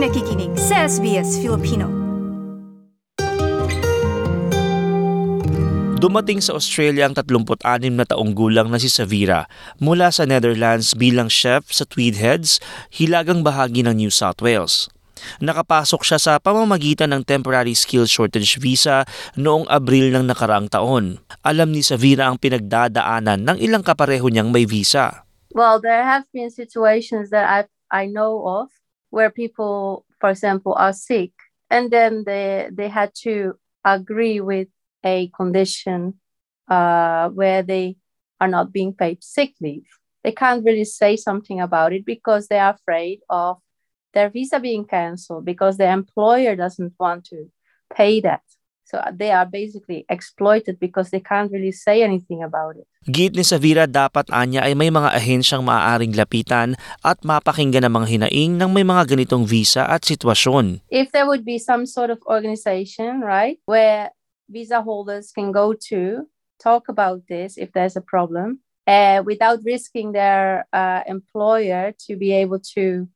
Nakikinig sa SBS Filipino. Dumating sa Australia ang 36 na taong gulang na si Savira mula sa Netherlands bilang chef sa Tweed Heads, hilagang bahagi ng New South Wales. Nakapasok siya sa pamamagitan ng Temporary Skill Shortage Visa noong Abril ng nakaraang taon. Alam ni Savira ang pinagdadaanan ng ilang kapareho niyang may visa. Well, there have been situations that I I know of where people, for example, are sick and then they they had to agree with a condition uh, where they are not being paid sick leave. They can't really say something about it because they are afraid of their visa being canceled because the employer doesn't want to pay that. So they are basically exploited because they can't really say anything about it. Git ni Savira dapat anya ay may mga ahensyang maaaring lapitan at mapakinggan ang mga hinaing ng may mga ganitong visa at sitwasyon. If there would be some sort of organization, right, where visa holders can go to talk about this if there's a problem uh, without risking their uh, employer to be able to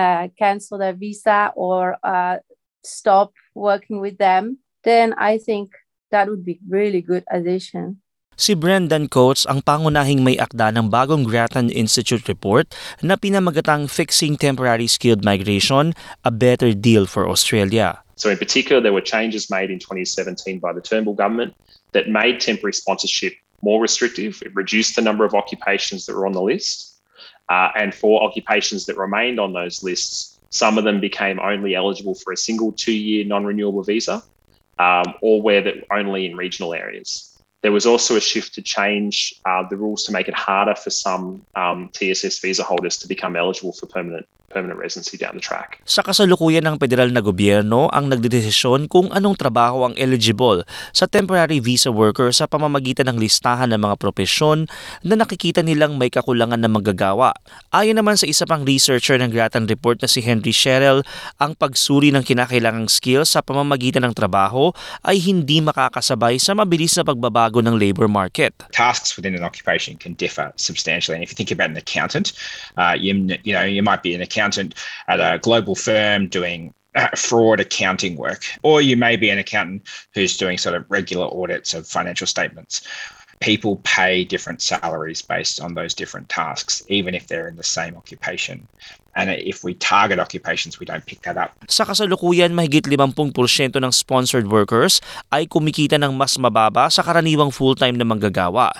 uh, cancel their visa or uh, stop working with them, then I think that would be really good addition. Si Brendan Coates ang pangunahing may akda ng bagong Grattan Institute report na pinamagatang Fixing Temporary Skilled Migration, a Better Deal for Australia. So, in particular, there were changes made in 2017 by the Turnbull government that made temporary sponsorship more restrictive. It reduced the number of occupations that were on the list. Uh, and for occupations that remained on those lists, some of them became only eligible for a single two year non renewable visa um, or where that only in regional areas. There was also a shift to change uh, the rules to make it harder for some um, TSS visa holders to become eligible for permanent permanent residency down the track. Sa kasalukuyan ng federal na gobyerno ang nagdedesisyon kung anong trabaho ang eligible sa temporary visa worker sa pamamagitan ng listahan ng mga propesyon na nakikita nilang may kakulangan na magagawa. Ayon naman sa isa pang researcher ng Grattan Report na si Henry Sherrill, ang pagsuri ng kinakailangang skills sa pamamagitan ng trabaho ay hindi makakasabay sa mabilis na pagbabago ng labor market. tasks within an occupation can differ substantially. And if you think about an accountant, uh, you, you know, you might be an accountant at a global firm doing uh, fraud accounting work, or you may be an accountant who's doing sort of regular audits of financial statements. People pay different salaries based on those different tasks, even if they're in the same occupation. And if we target occupations, we don't pick that up. Sa kasalukuyan, mahigit 50% ng sponsored workers ay kumikita ng mas mababa sa karaniwang full-time na manggagawa.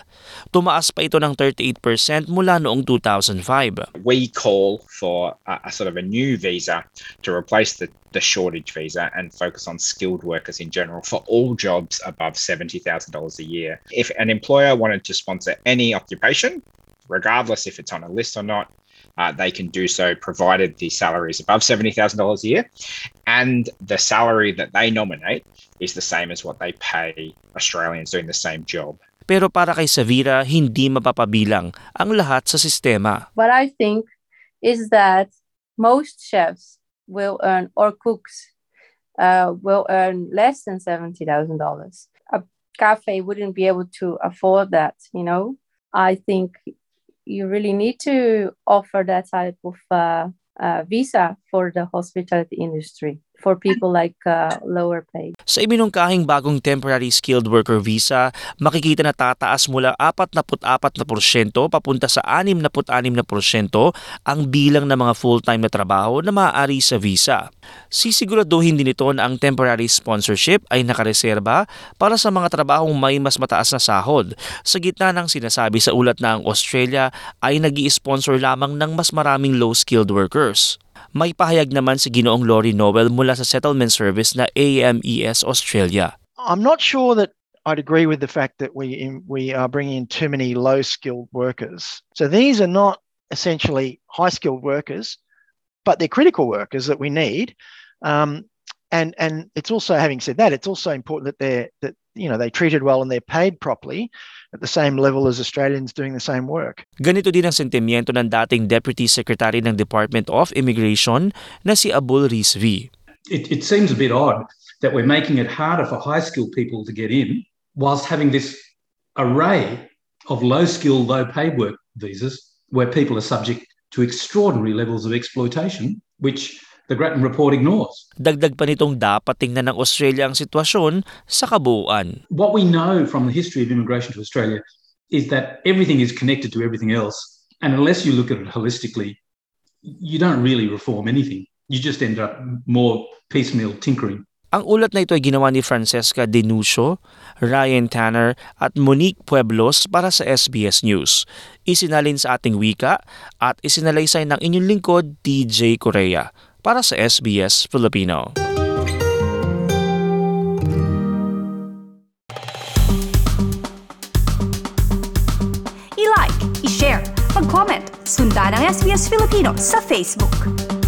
Tumaas pa ito ng 38% mula noong 2005. We call for a, a sort of a new visa to replace the, the shortage visa and focus on skilled workers in general for all jobs above $70,000 a year. If an employer wanted to sponsor any occupation, regardless if it's on a list or not, uh, they can do so provided the salary is above $70,000 a year and the salary that they nominate is the same as what they pay Australians doing the same job. Pero para kay Savira, hindi mapapabilang ang lahat sa sistema. What I think is that most chefs will earn, or cooks uh, will earn less than $70,000. A cafe wouldn't be able to afford that, you know? I think you really need to offer that type of uh, uh, visa for the hospitality industry for people like uh, lower paid. Sa ibinungkahing bagong temporary skilled worker visa, makikita na tataas mula 44% papunta sa 66% ang bilang ng mga full-time na trabaho na maaari sa visa. Sisiguraduhin din ito na ang temporary sponsorship ay nakareserba para sa mga trabahong may mas mataas na sahod sa gitna ng sinasabi sa ulat na ang Australia ay nag sponsor lamang ng mas maraming low-skilled workers. May pahayag naman si Ginoong Lori Noel mula sa settlement service na AMES Australia. I'm not sure that I'd agree with the fact that we in, we are bringing in too many low skilled workers. So these are not essentially high skilled workers, but they're critical workers that we need. Um, and and it's also having said that, it's also important that they're that you know they're treated well and they're paid properly at the same level as Australians doing the same work. Ganito din ang sentimiento ng dating Deputy Secretary ng Department of Immigration na si Abul Rizvi. it, it seems a bit odd that we're making it harder for high skilled people to get in whilst having this array of low skilled, low paid work visas where people are subject to extraordinary levels of exploitation, which the Grattan report ignores. Dagdag pa nitong dapat tingnan ng Australia ang sitwasyon sa kabuuan. What we know from the history of immigration to Australia is that everything is connected to everything else. And unless you look at it holistically, you don't really reform anything. You just end up more piecemeal tinkering. Ang ulat na ito ay ginawa ni Francesca Denucio, Ryan Tanner at Monique Pueblos para sa SBS News. Isinalin sa ating wika at isinalaysay ng inyong lingkod TJ Korea para sa SBS Filipino. I-like, i-share, mag-comment, sundan ang SBS Filipino sa Facebook.